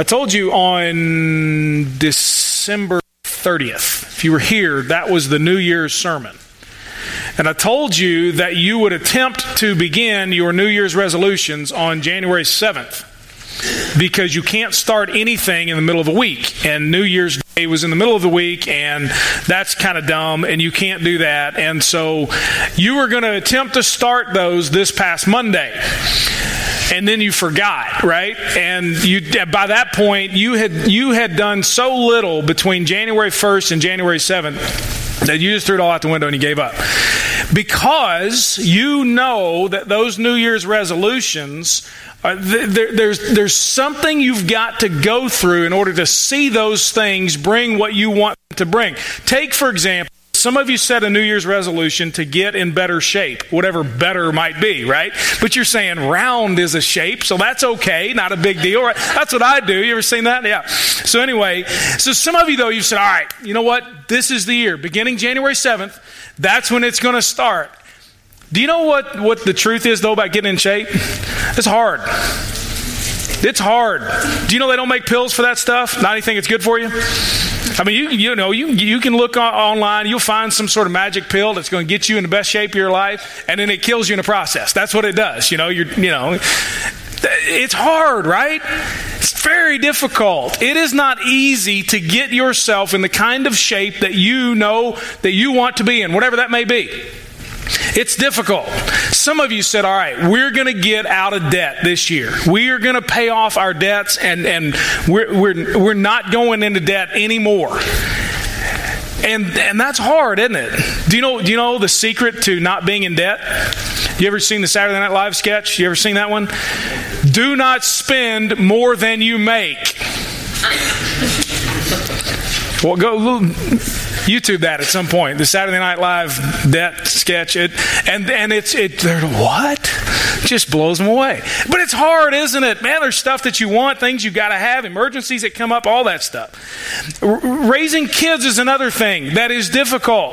I told you on December 30th, if you were here, that was the New Year's sermon. And I told you that you would attempt to begin your New Year's resolutions on January 7th because you can't start anything in the middle of the week. And New Year's Day was in the middle of the week, and that's kind of dumb, and you can't do that. And so you were going to attempt to start those this past Monday and then you forgot, right? And you by that point you had you had done so little between January 1st and January 7th that you just threw it all out the window and you gave up. Because you know that those New Year's resolutions uh, there, there's, there's something you've got to go through in order to see those things bring what you want to bring. Take, for example, some of you set a New Year's resolution to get in better shape, whatever better might be, right? But you're saying round is a shape, so that's okay, not a big deal. Right? That's what I do. You ever seen that? Yeah. So anyway, so some of you though, you've said, all right, you know what? This is the year. Beginning January 7th, that's when it's going to start. Do you know what, what the truth is though about getting in shape? It's hard. It's hard. Do you know they don't make pills for that stuff? Not anything that's good for you? I mean, you, you know, you, you can look online, you'll find some sort of magic pill that's going to get you in the best shape of your life, and then it kills you in the process. That's what it does. You know, you're, you know, it's hard, right? It's very difficult. It is not easy to get yourself in the kind of shape that you know that you want to be in, whatever that may be. It's difficult. Some of you said, all right, we're going to get out of debt this year. We are going to pay off our debts and, and we're, we're, we're not going into debt anymore. And, and that's hard, isn't it? Do you, know, do you know the secret to not being in debt? You ever seen the Saturday Night Live sketch? You ever seen that one? Do not spend more than you make. Well, go YouTube that at some point. The Saturday Night Live debt sketch. It and and it's it. They're What? Just blows them away. But it's hard, isn't it? Man, there's stuff that you want, things you got to have, emergencies that come up, all that stuff. R- raising kids is another thing that is difficult.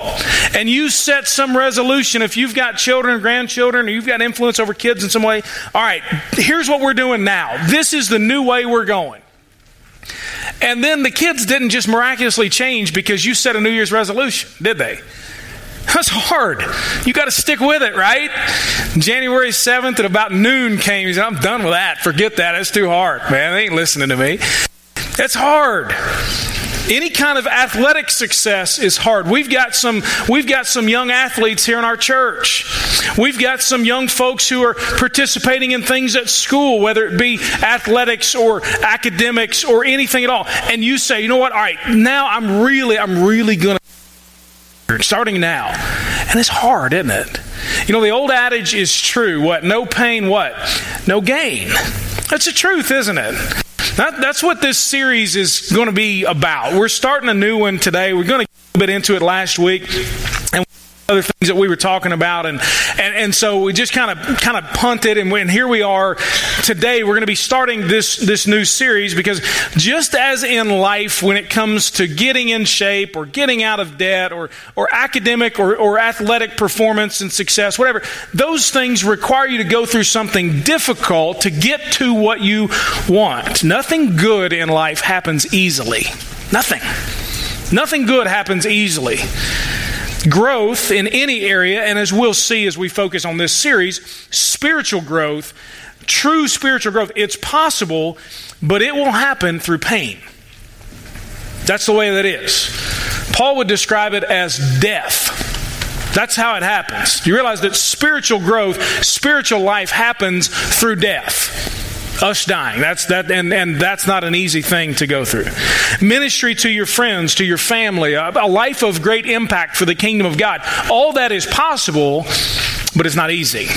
And you set some resolution if you've got children, grandchildren, or you've got influence over kids in some way. All right, here's what we're doing now. This is the new way we're going. And then the kids didn't just miraculously change because you set a New Year's resolution, did they? That's hard. You got to stick with it, right? January 7th at about noon came. He said, I'm done with that. Forget that. It's too hard, man. They ain't listening to me. It's hard. Any kind of athletic success is hard. We've got some we've got some young athletes here in our church. We've got some young folks who are participating in things at school, whether it be athletics or academics or anything at all. And you say, "You know what? All right, now I'm really I'm really going to starting now." And it's hard, isn't it? You know, the old adage is true. What? No pain, what? No gain. That's the truth, isn't it? That, that's what this series is going to be about. We're starting a new one today. We're going to get a bit into it last week. And other things that we were talking about and and, and so we just kind of kind of punted and, when here we are today we're going to be starting this this new series because just as in life when it comes to getting in shape or getting out of debt or or academic or, or athletic performance and success whatever those things require you to go through something difficult to get to what you want. Nothing good in life happens easily. Nothing. Nothing good happens easily. Growth in any area, and as we'll see as we focus on this series, spiritual growth, true spiritual growth, it's possible, but it will happen through pain. That's the way that is. Paul would describe it as death. That's how it happens. You realize that spiritual growth, spiritual life happens through death us dying. That's that, and, and that's not an easy thing to go through. Ministry to your friends, to your family, a, a life of great impact for the kingdom of God. All that is possible, but it's not easy.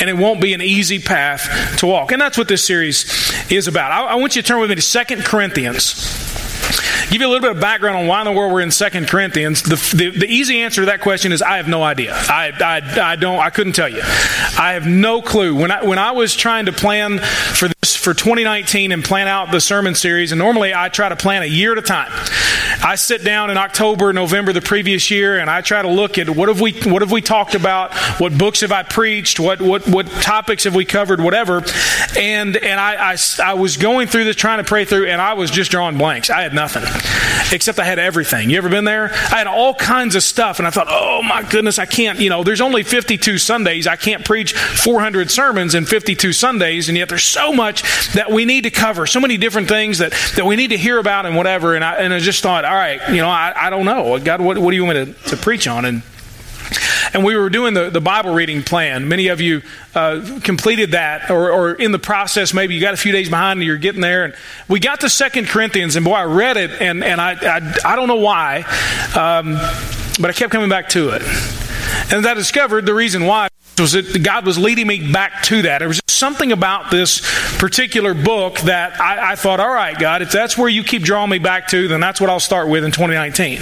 And it won't be an easy path to walk. And that's what this series is about. I, I want you to turn with me to Second Corinthians. Give you a little bit of background on why in the world we're in Second Corinthians. The, the, the, easy answer to that question is I have no idea. I, I, I don't. I couldn't tell you. I have no clue. When I when I was trying to plan for this for 2019 and plan out the sermon series, and normally I try to plan a year at a time. I sit down in October, November the previous year, and I try to look at what have we what have we talked about, what books have I preached, what what what topics have we covered, whatever. And and I I, I was going through this, trying to pray through, and I was just drawing blanks. I had nothing, except I had everything. You ever been there? I had all kinds of stuff, and I thought, oh my goodness, I can't. You know, there's only 52 Sundays. I can't preach 400 sermons in 52 Sundays, and yet there's so much that we need to cover, so many different things that that we need to hear about and whatever. And I and I just thought, all right, you know, I, I don't know, God, what what do you want me to, to preach on? And and we were doing the, the Bible reading plan. Many of you uh, completed that or, or, in the process. Maybe you got a few days behind and you're getting there. And we got to Second Corinthians, and boy, I read it, and, and I, I, I don't know why, um, but I kept coming back to it. And I discovered the reason why was that God was leading me back to that. There was something about this particular book that I, I, thought, all right, God, if that's where you keep drawing me back to, then that's what I'll start with in 2019.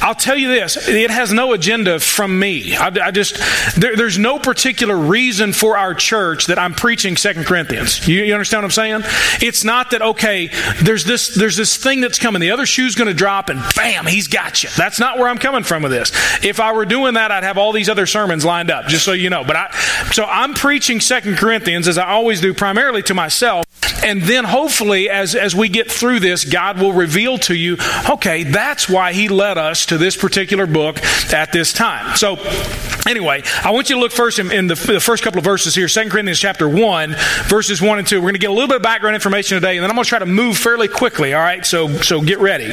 I'll tell you this it has no agenda from me. I, I just, there, there's no particular reason for our church that I'm preaching Second Corinthians. You, you, understand what I'm saying? It's not that, okay, there's this, there's this thing that's coming, the other shoe's going to drop, and bam, he's got you. That's not where I'm coming from with this. If I were doing that, I'd have all these other sermons lined up, just so you know. But I, so I'm preaching Second Corinthians as I always do, primarily to myself. And then hopefully, as, as we get through this, God will reveal to you, okay, that's why He led us to this particular book at this time. So, anyway, I want you to look first in, in the, the, first couple of verses here, 2 Corinthians chapter 1, verses 1 and 2. We're going to get a little bit of background information today, and then I'm going to try to move fairly quickly, all right? So, so get ready.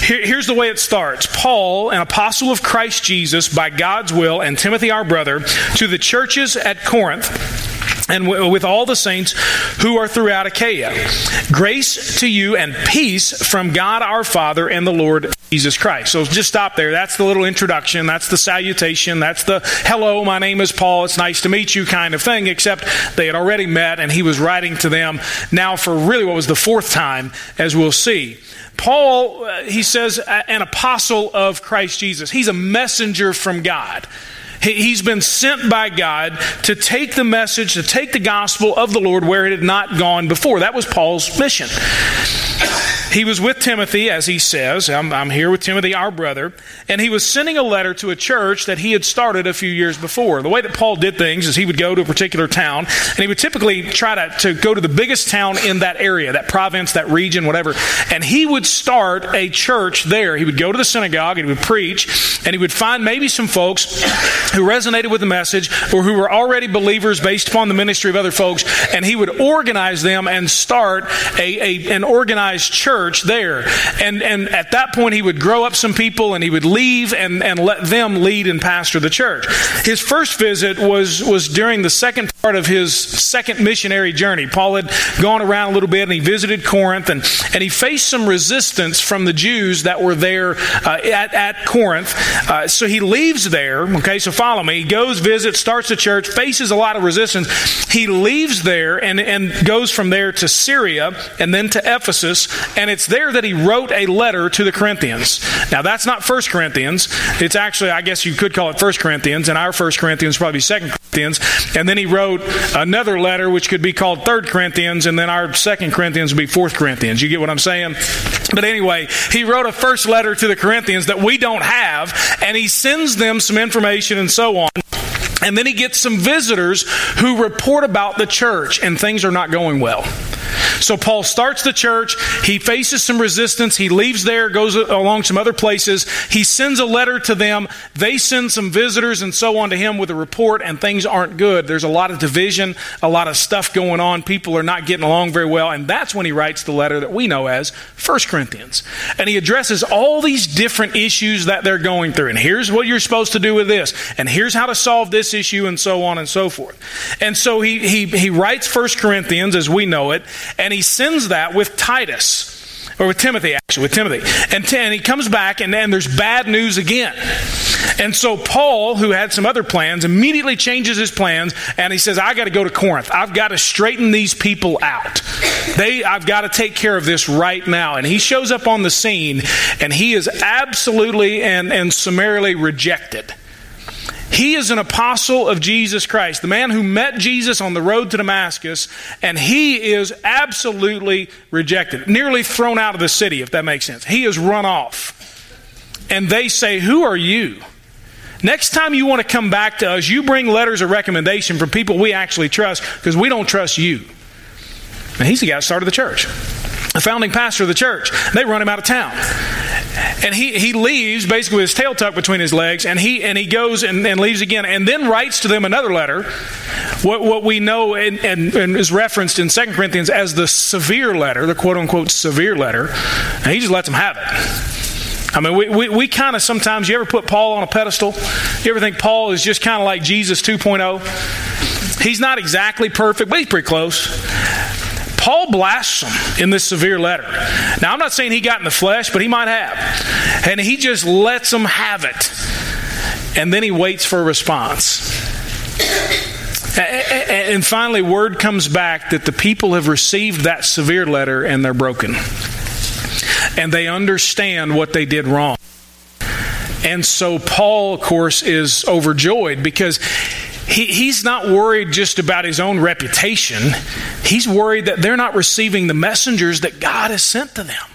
Here, here's the way it starts Paul, an apostle of Christ Jesus, by God's will, and Timothy, our brother, to the churches at Corinth and with all the saints who are throughout Achaia. Grace to you and peace from God our Father and the Lord Jesus Christ. So just stop there. That's the little introduction. That's the salutation. That's the hello, my name is Paul. It's nice to meet you kind of thing, except they had already met and he was writing to them now for really what was the fourth time, as we'll see. Paul, uh, he says, an apostle of Christ Jesus. He's a messenger from God. He's been sent by God to take the message, to take the gospel of the Lord where it had not gone before. That was Paul's mission. He was with Timothy, as he says. I'm, I'm, here with Timothy, our brother. And he was sending a letter to a church that he had started a few years before. The way that Paul did things is he would go to a particular town, and he would typically try to, to go to the biggest town in that area, that province, that region, whatever. And he would start a church there. He would go to the synagogue and he would preach, and he would find maybe some folks who resonated with the message or who were already believers based upon the ministry of other folks, and he would organize them and start a, a an organized church there. And, and at that point, he would grow up some people and he would leave and, and let them lead and pastor the church. His first visit was, was during the second part of his second missionary journey. Paul had gone around a little bit and he visited Corinth and, and he faced some resistance from the Jews that were there uh, at, at Corinth. Uh, so he leaves there. Okay, so follow me. He goes, visits, starts the church, faces a lot of resistance. He leaves there and, and goes from there to Syria and then to Ephesus and it's there that he wrote a letter to the Corinthians. Now, that's not First Corinthians. It's actually, I guess you could call it First Corinthians, and our First Corinthians probably Second Corinthians. And then he wrote another letter, which could be called Third Corinthians, and then our Second Corinthians would be Fourth Corinthians. You get what I'm saying? But anyway, he wrote a first letter to the Corinthians that we don't have, and he sends them some information and so on. And then he gets some visitors who report about the church, and things are not going well. So Paul starts the church. He faces some resistance. He leaves there, goes along some other places. He sends a letter to them. They send some visitors and so on to him with a report, and things aren't good. There's a lot of division, a lot of stuff going on. People are not getting along very well. And that's when he writes the letter that we know as 1 Corinthians. And he addresses all these different issues that they're going through. And here's what you're supposed to do with this. And here's how to solve this issue, and so on and so forth. And so he, he, he writes 1 Corinthians as we know it. And he sends that with Titus or with Timothy, actually, with Timothy. And, t- and he comes back, and then there's bad news again. And so Paul, who had some other plans, immediately changes his plans, and he says, I got to go to Corinth. I've got to straighten these people out. They, I've got to take care of this right now. And he shows up on the scene, and he is absolutely and, and summarily rejected He is an apostle of Jesus Christ, the man who met Jesus on the road to Damascus, and he is absolutely rejected, nearly thrown out of the city, if that makes sense. He is run off. And they say, Who are you? Next time you want to come back to us, you bring letters of recommendation from people we actually trust because we don't trust you. And he's the guy that started the church, the founding pastor of the church. They run him out of town. And he, he leaves basically with his tail tucked between his legs, and he, and he goes and, and leaves again, and then writes to them another letter, what, what we know and, and, and is referenced in 2 Corinthians as the severe letter, the quote unquote severe letter, and he just lets them have it. I mean, we, we, we kind of sometimes, you ever put Paul on a pedestal? You ever think Paul is just kind of like Jesus 2.0? He's not exactly perfect, but he's pretty close. Paul blasts them in this severe letter. Now, I'm not saying he got in the flesh, but he might have. And he just lets them have it. And then he waits for a response. And finally, word comes back that the people have received that severe letter and they're broken and they understand what they did wrong. And so Paul, of course, is overjoyed because he, he's not worried just about his own reputation. He's worried that they're not receiving the messengers that God has sent to them.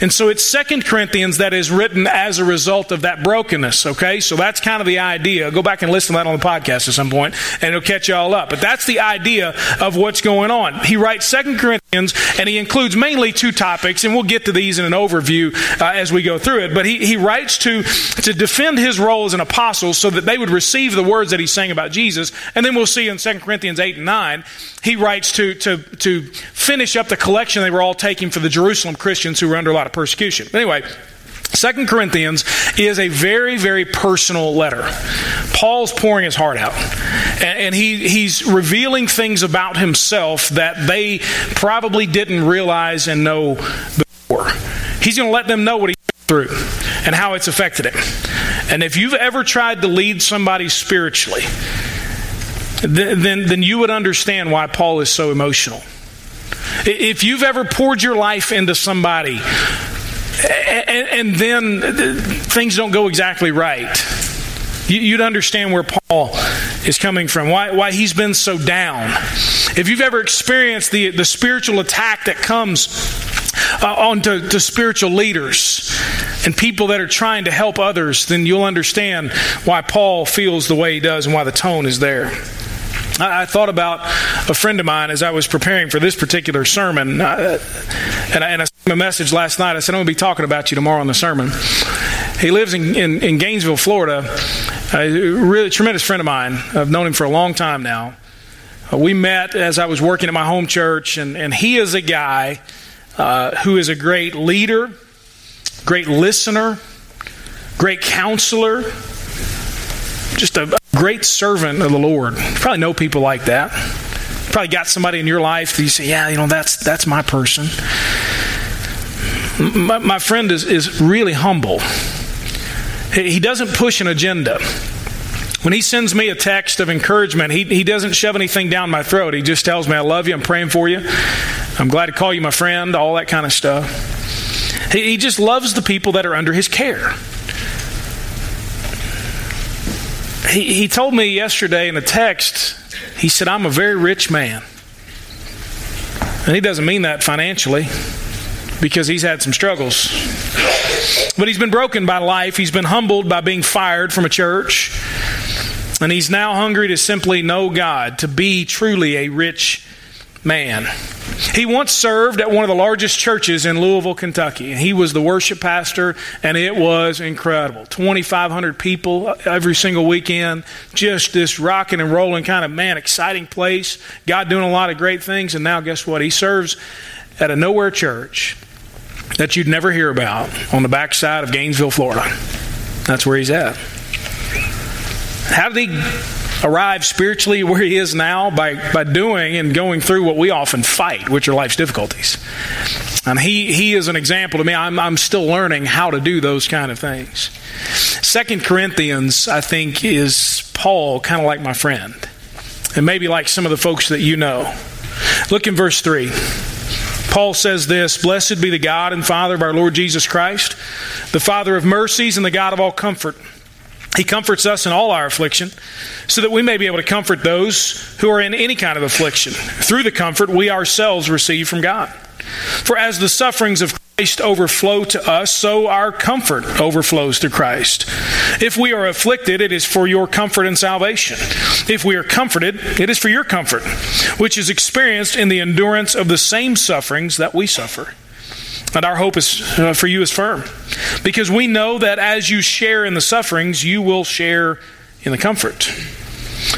And so it's Second Corinthians that is written as a result of that brokenness, okay? So that's kind of the idea. Go back and listen to that on the podcast at some point, and it'll catch you all up. But that's the idea of what's going on. He writes Second Corinthians, and he includes mainly two topics, and we'll get to these in an overview uh, as we go through it. But he, he writes to, to defend his role as an apostle so that they would receive the words that he's saying about Jesus. And then we'll see in Second Corinthians 8 and 9, he writes to, to, to finish up the collection they were all taking for the Jerusalem Christians who were under a lot of persecution. Anyway, Second Corinthians is a very, very personal letter. Paul's pouring his heart out. And, he, he's revealing things about himself that they probably didn't realize and know before. He's going to let them know what he's through and how it's affected him. And if you've ever tried to lead somebody spiritually, then, then you would understand why Paul is so emotional. If you've ever poured your life into somebody and, and then things don't go exactly right, you'd understand where Paul is coming from, why, why he's been so down. If you've ever experienced the, the spiritual attack that comes uh, onto to spiritual leaders and people that are trying to help others, then you'll understand why Paul feels the way he does and why the tone is there. I, thought about a friend of mine as I was preparing for this particular sermon, uh, and, I, and I sent him a message last night. I said, I'm going to be talking about you tomorrow in the sermon. He lives in, in, in Gainesville, Florida. A really tremendous friend of mine. I've known him for a long time now. Uh, we met as I was working at my home church, and, and he is a guy uh, who is a great leader, great listener, great counselor, just a great servant of the Lord. You probably know people like that. You probably got somebody in your life that you say, yeah, you know, that's that's my person. My, my friend is, is really humble. He doesn't push an agenda. When he sends me a text of encouragement, he, he doesn't shove anything down my throat. He just tells me, I love you, I'm praying for you, I'm glad to call you my friend, all that kind of stuff. He, he just loves the people that are under his care he, he told me yesterday in a text, he said, I'm a very rich man. And he doesn't mean that financially because he's had some struggles. But he's been broken by life. He's been humbled by being fired from a church. And he's now hungry to simply know God, to be truly a rich man. He once served at one of the largest churches in Louisville, Kentucky. and He was the worship pastor, and it was incredible. 2,500 people every single weekend. Just this rocking and rolling kind of, man, exciting place. God doing a lot of great things. And now, guess what? He serves at a nowhere church that you'd never hear about on the backside of Gainesville, Florida. That's where he's at. How did he arrive spiritually where he is now by, by doing and going through what we often fight, which are life's difficulties. And he, he is an example to me. I'm, I'm still learning how to do those kind of things. Second Corinthians, I think, is Paul, kind of like my friend, and maybe like some of the folks that you know. Look in verse 3. Paul says this Blessed be the God and Father of our Lord Jesus Christ, the Father of mercies and the God of all comfort He comforts us in all our affliction, so that we may be able to comfort those who are in any kind of affliction. Through the comfort we ourselves receive from God. For as the sufferings of Christ overflow to us, so our comfort overflows to Christ. If we are afflicted, it is for your comfort and salvation. If we are comforted, it is for your comfort, which is experienced in the endurance of the same sufferings that we suffer. And our hope is uh, for you is firm, because we know that as you share in the sufferings, you will share in the comfort.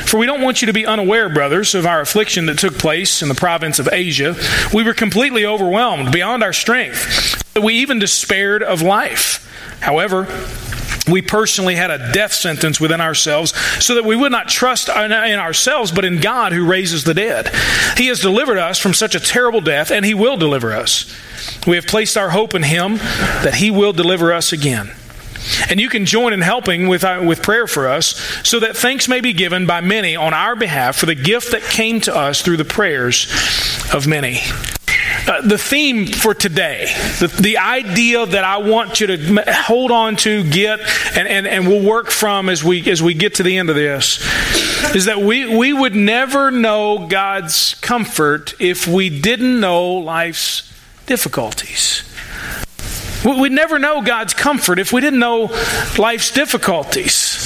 For we don't want you to be unaware, brothers, of our affliction that took place in the province of Asia. We were completely overwhelmed beyond our strength, that we even despaired of life. However, we personally had a death sentence within ourselves so that we would not trust in ourselves but in God who raises the dead. He has delivered us from such a terrible death and he will deliver us. We have placed our hope in him that he will deliver us again. And you can join in helping with, uh, with prayer for us so that thanks may be given by many on our behalf for the gift that came to us through the prayers of many. Uh, the theme for today, the, the idea that I want you to hold on to, get, and, and, and we'll work from as we, as we get to the end of this, is that we, we would never know God's comfort if we didn't know life's difficulties. We'd never know God's comfort if we didn't know life's difficulties.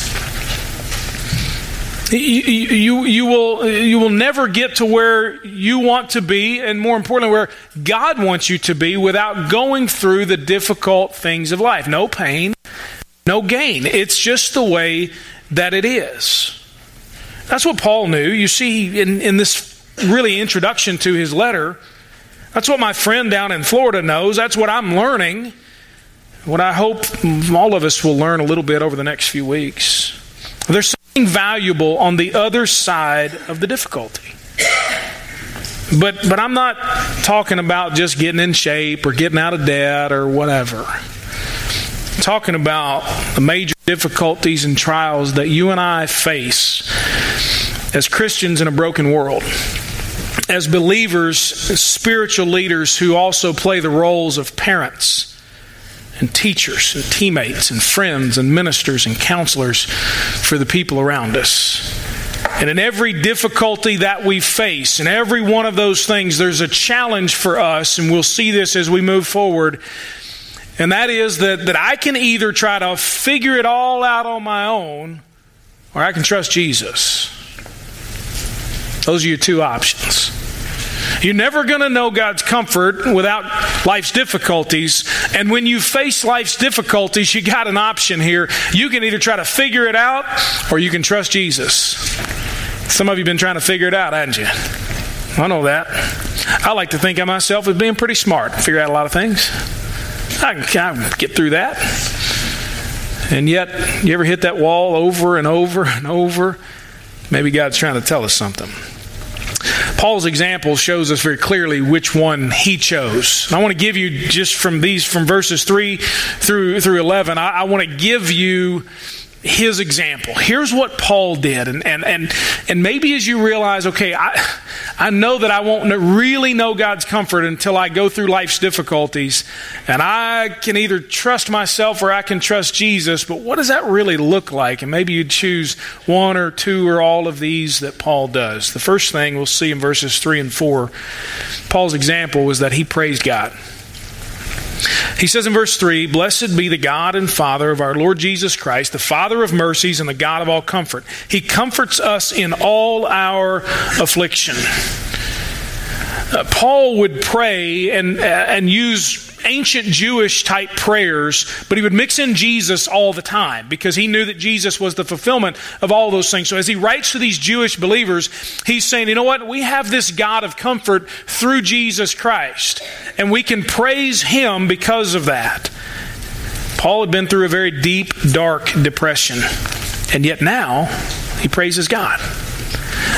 You, you, you, will, you will never get to where you want to be, and more importantly, where God wants you to be without going through the difficult things of life. No pain, no gain. It's just the way that it is. That's what Paul knew. You see, in, in this really introduction to his letter, that's what my friend down in Florida knows. That's what I'm learning. What I hope all of us will learn a little bit over the next few weeks. There's something valuable on the other side of the difficulty. But, but I'm not talking about just getting in shape or getting out of debt or whatever. I'm talking about the major difficulties and trials that you and I face as Christians in a broken world. As believers, spiritual leaders who also play the roles of parents and teachers and teammates and friends and ministers and counselors for the people around us. And in every difficulty that we face, in every one of those things, there's a challenge for us, and we'll see this as we move forward. And that is that, that I can either try to figure it all out on my own, or I can trust Jesus. Those are your two options. You're never going to know God's comfort without life's difficulties. And when you face life's difficulties, you got an option here. You can either try to figure it out or you can trust Jesus. Some of you have been trying to figure it out, haven't you? I know that. I like to think of myself as being pretty smart, figure out a lot of things. I can, I can get through that. And yet, you ever hit that wall over and over and over? Maybe God's trying to tell us something. Paul's example shows us very clearly which one he chose. I want to give you just from these, from verses 3 through, through 11, I, I want to give you his example. Here's what Paul did. And, and, and, and maybe as you realize, okay, I, I know that I won't really know God's comfort until I go through life's difficulties. And I can either trust myself or I can trust Jesus. But what does that really look like? And maybe you'd choose one or two or all of these that Paul does. The first thing we'll see in verses 3 and 4, Paul's example was that he praised God. He says in verse 3 Blessed be the God and Father of our Lord Jesus Christ, the Father of mercies and the God of all comfort. He comforts us in all our affliction. Uh, Paul would pray and, uh, and use ancient Jewish type prayers, but he would mix in Jesus all the time because he knew that Jesus was the fulfillment of all those things. So as he writes to these Jewish believers, he's saying, you know what? We have this God of comfort through Jesus Christ, and we can praise him because of that. Paul had been through a very deep, dark depression, and yet now he praises God.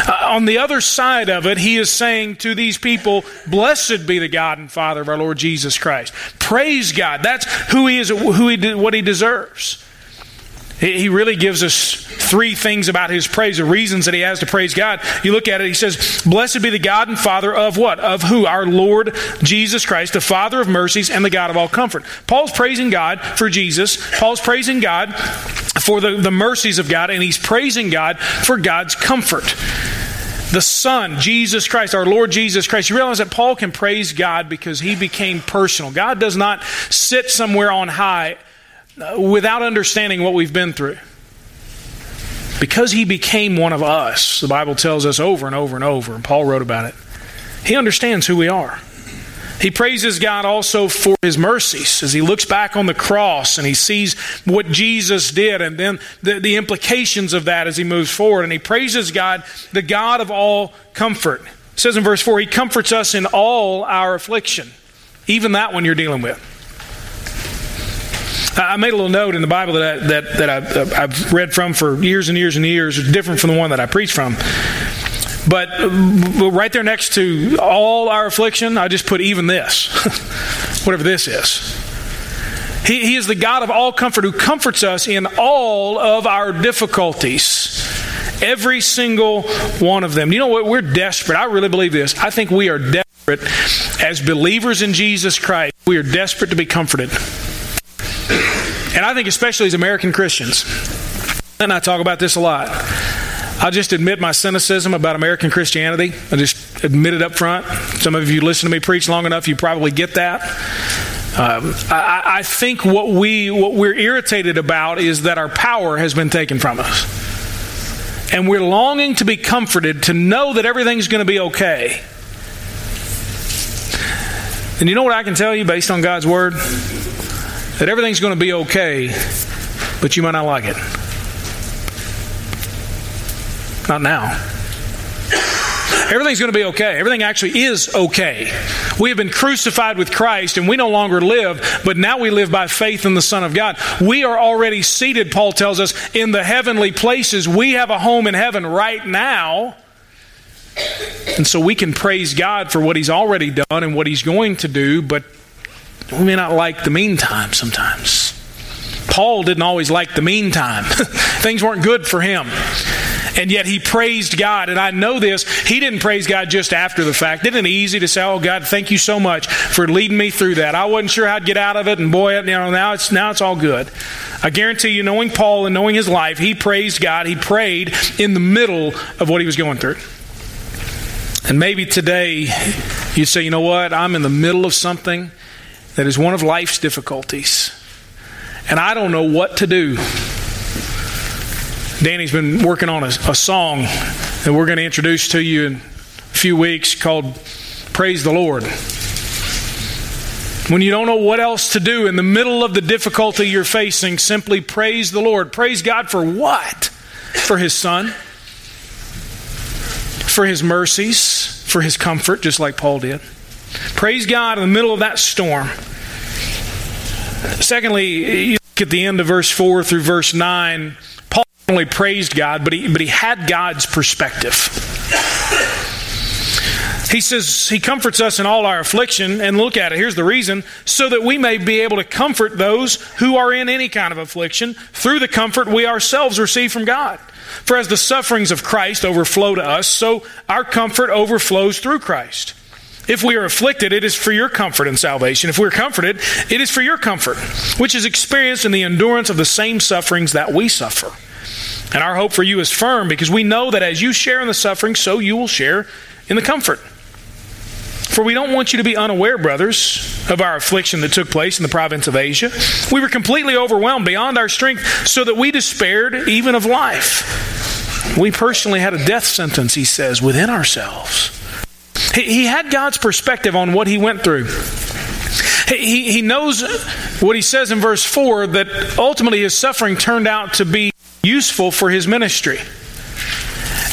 Uh, on the other side of it, he is saying to these people, Blessed be the God and Father of our Lord Jesus Christ. Praise God. That's who he is, who he, what he deserves. He really gives us three things about his praise, the reasons that he has to praise God. You look at it, he says, Blessed be the God and Father of what? Of who? Our Lord Jesus Christ, the Father of mercies and the God of all comfort. Paul's praising God for Jesus. Paul's praising God for the, the mercies of God, and he's praising God for God's comfort the Son, Jesus Christ, our Lord Jesus Christ. You realize that Paul can praise God because he became personal. God does not sit somewhere on high without understanding what we've been through. Because he became one of us, the Bible tells us over and over and over, and Paul wrote about it. He understands who we are. He praises God also for his mercies as he looks back on the cross and he sees what Jesus did and then the, the implications of that as he moves forward. And he praises God, the God of all comfort. It says in verse 4, He comforts us in all our affliction, even that one you're dealing with. I made a little note in the Bible that, I, that, that I've, uh, I've read from for years and years and years, different from the one that I preach from. But uh, right there next to all our affliction, I just put even this, whatever this is. He, he is the God of all comfort who comforts us in all of our difficulties. Every single one of them. You know what? We're desperate. I really believe this. I think we are desperate as believers in Jesus Christ. We are desperate to be comforted. And I think, especially as American Christians, and I talk about this a lot. I'll just admit my cynicism about American Christianity. I just admit it up front. Some of you listen to me preach long enough, you probably get that. Um, I, I think what we what we're irritated about is that our power has been taken from us, and we're longing to be comforted to know that everything's going to be okay. And you know what I can tell you based on God's word? That everything's going to be okay, but you might not like it. Not now. Everything's going to be okay. Everything actually is okay. We have been crucified with Christ and we no longer live, but now we live by faith in the Son of God. We are already seated, Paul tells us, in the heavenly places. We have a home in heaven right now. And so we can praise God for what He's already done and what He's going to do, but we may not like the meantime sometimes. Paul didn't always like the meantime, things weren't good for him and yet he praised God. And I know this, he didn't praise God just after the fact. It isn't easy to say, Oh God, thank you so much for leading me through that. I wasn't sure how'd get out of it, and boy, you know, now it's now it's all good. I guarantee you, knowing Paul and knowing his life, he praised God. He prayed in the middle of what he was going through. And maybe today you say, you know what, I'm in the middle of something that is one of life's difficulties. And I don't know what to do. Danny's been working on a, a song that we're going to introduce to you in a few weeks called Praise the Lord. When you don't know what else to do in the middle of the difficulty you're facing, simply praise the Lord. Praise God for what? For His Son, for His mercies, for His comfort, just like Paul did. Praise God in the middle of that storm. Secondly, you look at the end of verse 4 through verse 9 Paul only praised God, but he, but he had God's perspective. He says he comforts us in all our affliction, and look at it. Here's the reason so that we may be able to comfort those who are in any kind of affliction through the comfort we ourselves receive from God. For as the sufferings of Christ overflow to us, so our comfort overflows through Christ. If we are afflicted, it is for your comfort and salvation. If we're comforted, it is for your comfort, which is experienced in the endurance of the same sufferings that we suffer. And our hope for you is firm because we know that as you share in the suffering, so you will share in the comfort. For we don't want you to be unaware, brothers, of our affliction that took place in the province of Asia. We were completely overwhelmed beyond our strength, so that we despaired even of life. We personally had a death sentence, he says, within ourselves. He, he had God's perspective on what he went through. He, he knows what he says in verse 4 that ultimately his suffering turned out to be useful for his ministry.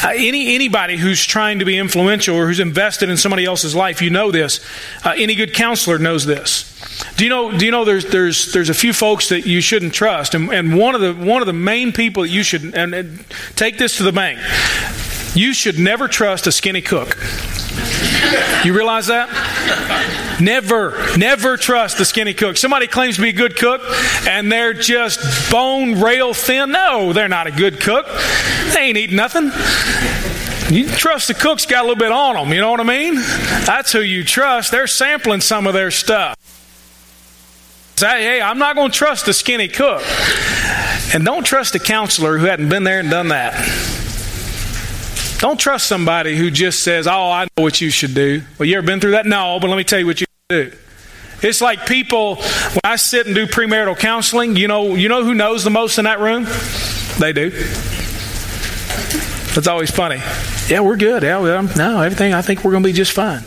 Uh, any anybody who's trying to be influential or who's invested in somebody else's life, you know this. Uh, any good counselor knows this. Do you know? Do you know? There's there's there's a few folks that you shouldn't trust, and, and one of the one of the main people that you should and, and take this to the bank. You should never trust a skinny cook. You realize that? Never, never trust the skinny cook. Somebody claims to be a good cook and they're just bone rail thin. No, they're not a good cook. They ain't eating nothing. You trust the cook's got a little bit on them, you know what I mean? That's who you trust. They're sampling some of their stuff. Say, hey, I'm not going to trust the skinny cook. And don't trust a counselor who hadn't been there and done that. Don't trust somebody who just says, Oh, I know what you should do. Well, you ever been through that? No, but let me tell you what you do. It's like people, when I sit and do premarital counseling, you know, you know who knows the most in that room? They do. That's always funny. Yeah, we're good. Yeah, no, everything, I think we're going to be just fine.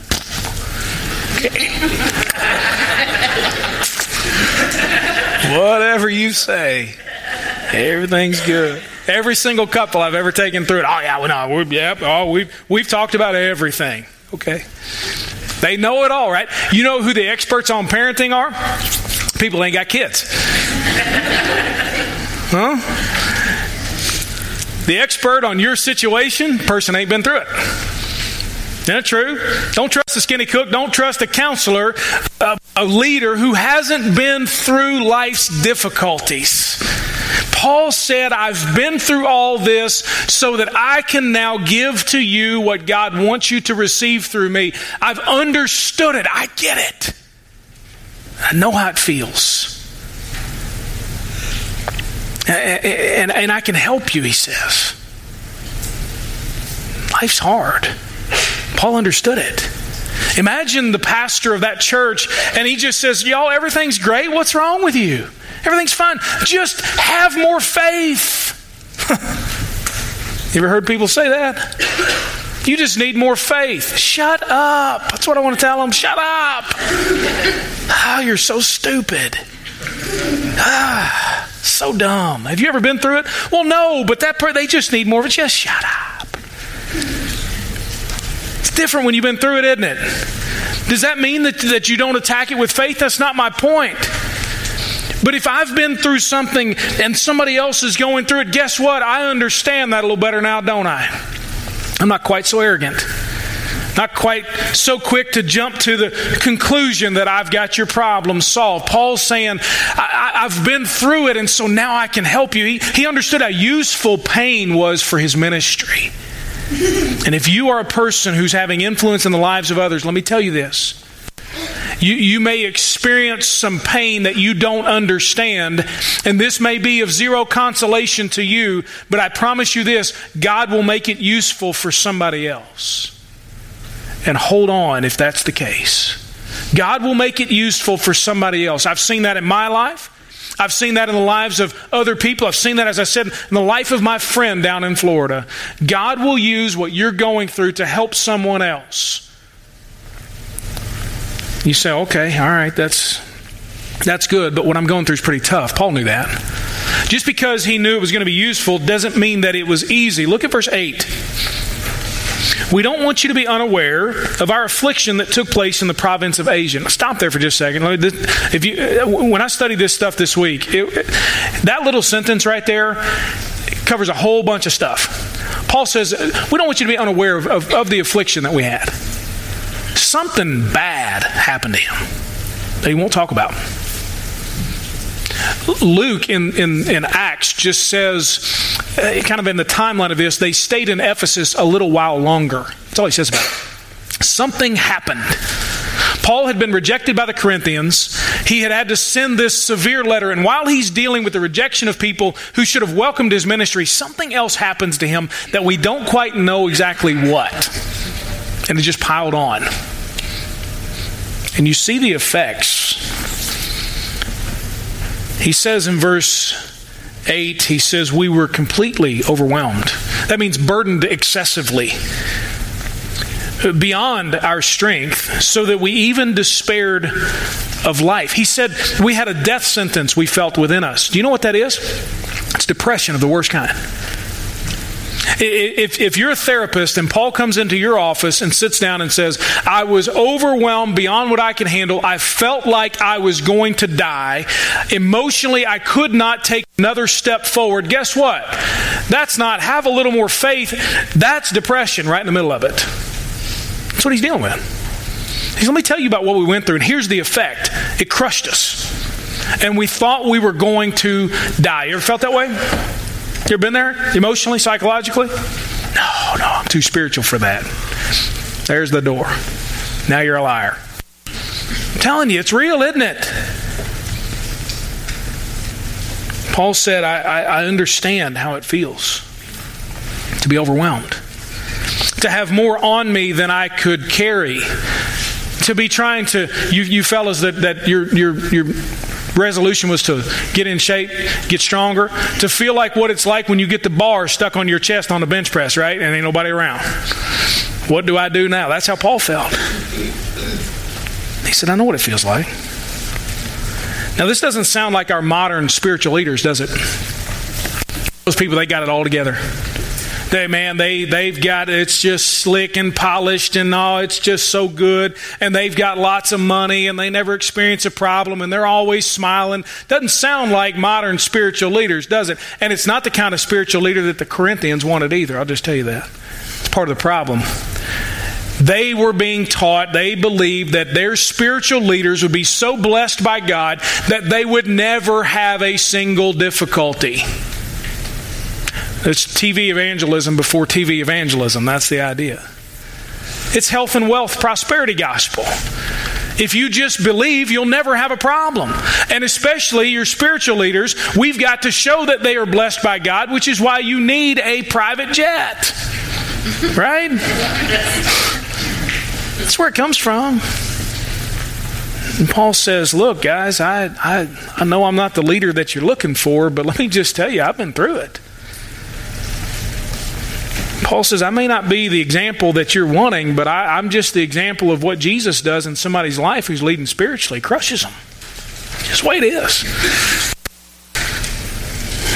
Whatever you say, everything's good. Every single couple I've ever taken through it. Oh yeah, well, no, we, yeah, oh, we've we've talked about everything. Okay, they know it all, right? You know who the experts on parenting are? People ain't got kids, huh? The expert on your situation, person ain't been through it. Isn't that true? Don't trust a skinny cook. Don't trust a counselor, a, a leader who hasn't been through life's difficulties. Paul said, I've been through all this so that I can now give to you what God wants you to receive through me. I've understood it. I get it. I know how it feels. And, and, I can help you, he says. Life's hard. Paul understood it. Imagine the pastor of that church, and he just says, Y'all, everything's great. What's wrong with you? Everything's fine. Just have more faith. you ever heard people say that? You just need more faith. Shut up. That's what I want to tell them. Shut up. Oh, you're so stupid. Ah, so dumb. Have you ever been through it? Well, no, but that they just need more of it. Just shut up. It's different when you've been through it, isn't it? Does that mean that, that you don't attack it with faith? That's not my point. But if I've been through something and somebody else is going through it, guess what? I understand that a little better now, don't I? I'm not quite so arrogant. Not quite so quick to jump to the conclusion that I've got your problem solved. Paul's saying, I, have been through it, and so now I can help you. He, he understood how useful pain was for his ministry. And if you are a person who's having influence in the lives of others, let me tell you this you, you may experience some pain that you don't understand, and this may be of zero consolation to you, but I promise you this God will make it useful for somebody else. And hold on if that's the case. God will make it useful for somebody else. I've seen that in my life. I've seen that in the lives of other people. I've seen that, as I said, in the life of my friend down in Florida. God will use what you're going through to help someone else. You say, okay, all right, that's that's good, but what I'm going through is pretty tough. Paul knew that. Just because he knew it was going to be useful doesn't mean that it was easy. Look at verse 8. We don't want you to be unaware of our affliction that took place in the province of Asia. Stop there for just a second. If you, when I studied this stuff this week, it, that little sentence right there covers a whole bunch of stuff. Paul says, We don't want you to be unaware of, of, of the affliction that we had something bad happened to him that he won't talk about. Luke in, in, in Acts just says, uh, kind of in the timeline of this, they stayed in Ephesus a little while longer. That's all he says about it. Something happened. Paul had been rejected by the Corinthians. He had had to send this severe letter. And while he's dealing with the rejection of people who should have welcomed his ministry, something else happens to him that we don't quite know exactly what. And it just piled on. And you see the effects. He says in verse 8, he says, We were completely overwhelmed. That means burdened excessively beyond our strength, so that we even despaired of life. He said we had a death sentence we felt within us. Do you know what that is? It's depression of the worst kind. If, if you're a therapist and Paul comes into your office and sits down and says, I was overwhelmed beyond what I can handle, I felt like I was going to die, emotionally, I could not take another step forward, guess what? That's not have a little more faith, that's depression right in the middle of it. That's what he's dealing with. He's, let me tell you about what we went through. And here's the effect it crushed us. And we thought we were going to die. You ever felt that way? You ever been there? Emotionally, psychologically? No, no, I'm too spiritual for that. There's the door. Now you're a liar. I'm telling you, it's real, isn't it? Paul said, I, I, I understand how it feels to be overwhelmed, to have more on me than I could carry, to be trying to, you, you fellas that, that your, your, your resolution was to get in shape, get stronger, to feel like what it's like when you get the bar stuck on your chest on the bench press, right? And ain't nobody around. What do I do now? That's how Paul felt. He said, I know what it feels like. Now, this doesn't sound like our modern spiritual leaders, does it? Those people, they got it all together. They, man, they, they've got, it's just slick and polished and all, it's just so good. And they've got lots of money and they never experience a problem and they're always smiling. Doesn't sound like modern spiritual leaders, does it? And it's not the kind of spiritual leader that the Corinthians wanted either. I'll just tell you that. It's part of the problem. They were being taught, they believed that their spiritual leaders would be so blessed by God that they would never have a single difficulty. It's TV evangelism before TV evangelism. That's the idea. It's health and wealth prosperity gospel. If you just believe, you'll never have a problem. And especially your spiritual leaders, we've got to show that they are blessed by God, which is why you need a private jet. Right? That's where it comes from. And Paul says, Look, guys, I, I, I know I'm not the leader that you're looking for, but let me just tell you, I've been through it. Paul says, I may not be the example that you're wanting, but I, am just the example of what Jesus does in somebody's life who's leading spiritually, crushes them. Just the way it is.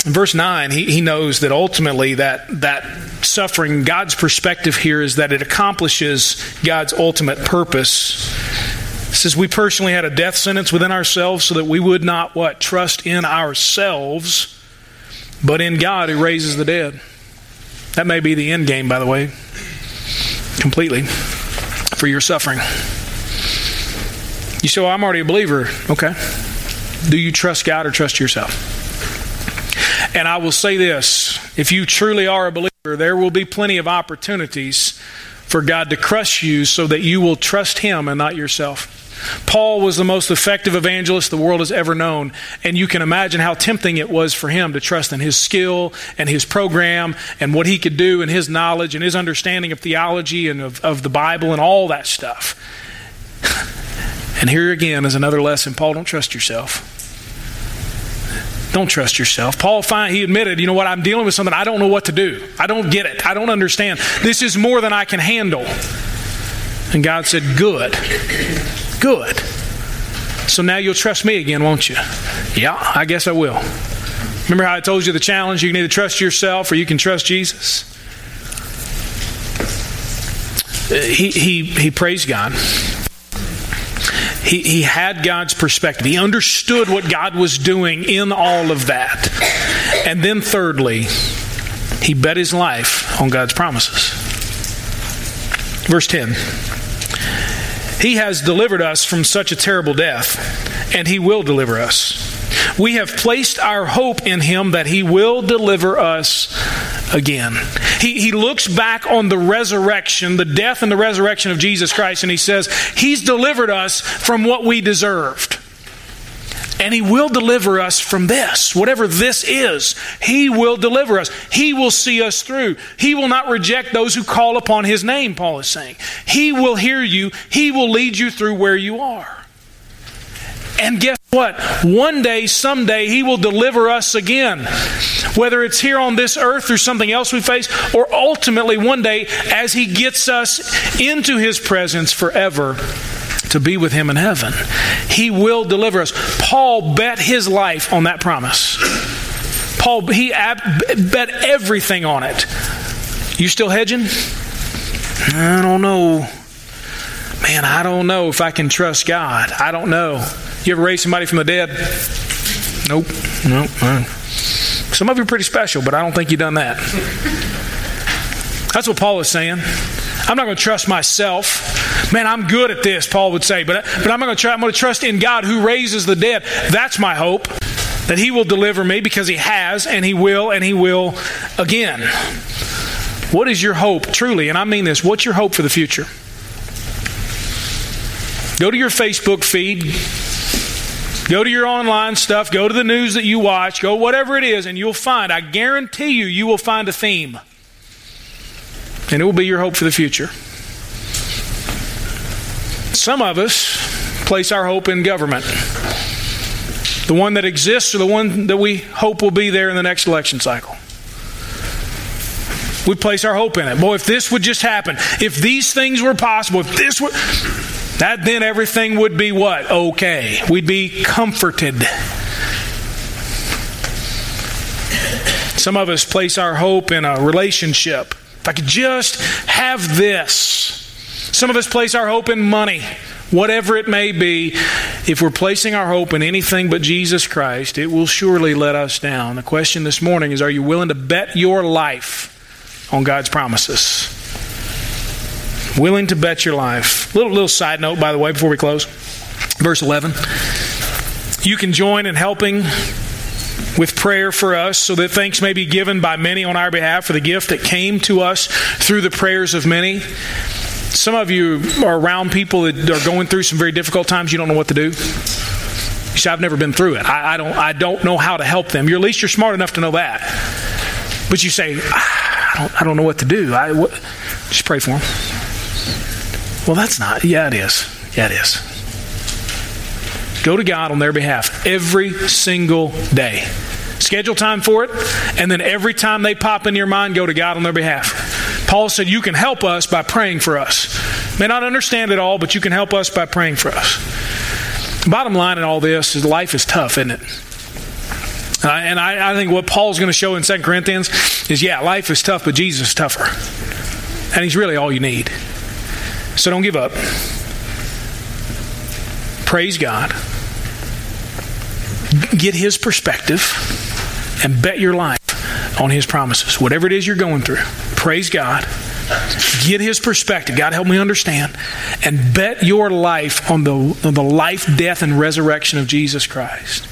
In verse 9, he, he knows that ultimately that, that suffering, God's perspective here is that it accomplishes God's ultimate purpose. Says we personally had a death sentence within ourselves so that we would not what? Trust in ourselves, but in God who raises the dead. That may be the end game, by the way, completely, for your suffering. You say, well, I'm already a believer. Okay. Do you trust God or trust yourself? And I will say this if you truly are a believer, there will be plenty of opportunities for God to crush you so that you will trust Him and not yourself. Paul was the most effective evangelist the world has ever known, and you can imagine how tempting it was for him to trust in his skill and his program and what he could do and his knowledge and his understanding of theology and of, of the Bible and all that stuff. And here again is another lesson Paul, don't trust yourself. Don't trust yourself. Paul, he admitted, you know what, I'm dealing with something I don't know what to do. I don't get it. I don't understand. This is more than I can handle. And God said, Good. Good. So now you'll trust me again, won't you? Yeah, I guess I will. Remember how I told you the challenge? You can either trust yourself or you can trust Jesus. Uh, he, he, he praised God. He, he had God's perspective. He understood what God was doing in all of that. And then, thirdly, he bet his life on God's promises. Verse 10 He has delivered us from such a terrible death, and he will deliver us. We have placed our hope in him that he will deliver us again. He, he looks back on the resurrection, the death and the resurrection of Jesus Christ, and he says, He's delivered us from what we deserved. And He will deliver us from this. Whatever this is, He will deliver us. He will see us through. He will not reject those who call upon His name, Paul is saying. He will hear you. He will lead you through where you are. And guess what? One day, someday, He will deliver us again. Whether it's here on this earth or something else we face, or ultimately one day as He gets us into His presence forever to be with Him in heaven. He will deliver us. Paul bet his life on that promise. Paul, he bet everything on it. You still hedging? I don't know. Man, I don't know if I can trust God. I don't know. You ever raise somebody from the dead? Nope. Nope. Some of you are pretty special, but I don't think you've done that. That's what Paul is saying. I'm not going to trust myself. Man, I'm good at this, Paul would say, but, but I'm going to try. I'm going to trust in God who raises the dead. That's my hope. That He will deliver me because He has, and He will, and He will again. What is your hope, truly? And I mean this. What's your hope for the future? Go to your Facebook feed. Go to your online stuff. Go to the news that you watch. Go whatever it is, and you'll find, I guarantee you, you will find a theme. And it will be your hope for the future. Some of us place our hope in government. The one that exists or the one that we hope will be there in the next election cycle. We place our hope in it. Boy, if this would just happen, if these things were possible, if this would that then everything would be what? Okay. We'd be comforted. Some of us place our hope in a relationship. If I could just have this. Some of us place our hope in money, whatever it may be. If we're placing our hope in anything but Jesus Christ, it will surely let us down. The question this morning is Are you willing to bet your life on God's promises? Willing to bet your life. Little little side note, by the way, before we close. Verse 11. You can join in helping with prayer for us so that thanks may be given by many on our behalf for the gift that came to us through the prayers of many. Some of you are around people that are going through some very difficult times. You don't know what to do. Say, I've never been through it. I, I don't, I don't know how to help them. You're, at least you're smart enough to know that. But you say, ah, I don't, I don't know what to do. I, what? Just pray for them. Well, that's not. Yeah, it is. Yeah, it is. Go to God on their behalf every single day. Schedule time for it, and then every time they pop in your mind, go to God on their behalf. Paul said, You can help us by praying for us. May not understand it all, but you can help us by praying for us. Bottom line in all this is life is tough, isn't it? and I, I think what Paul's going to show in 2 Corinthians is yeah, life is tough, but Jesus is tougher. And he's really all you need. So don't give up. Praise God. Get His perspective and bet your life on His promises. Whatever it is you're going through, praise God. Get His perspective. God, help me understand. And bet your life on the, on the life, death, and resurrection of Jesus Christ.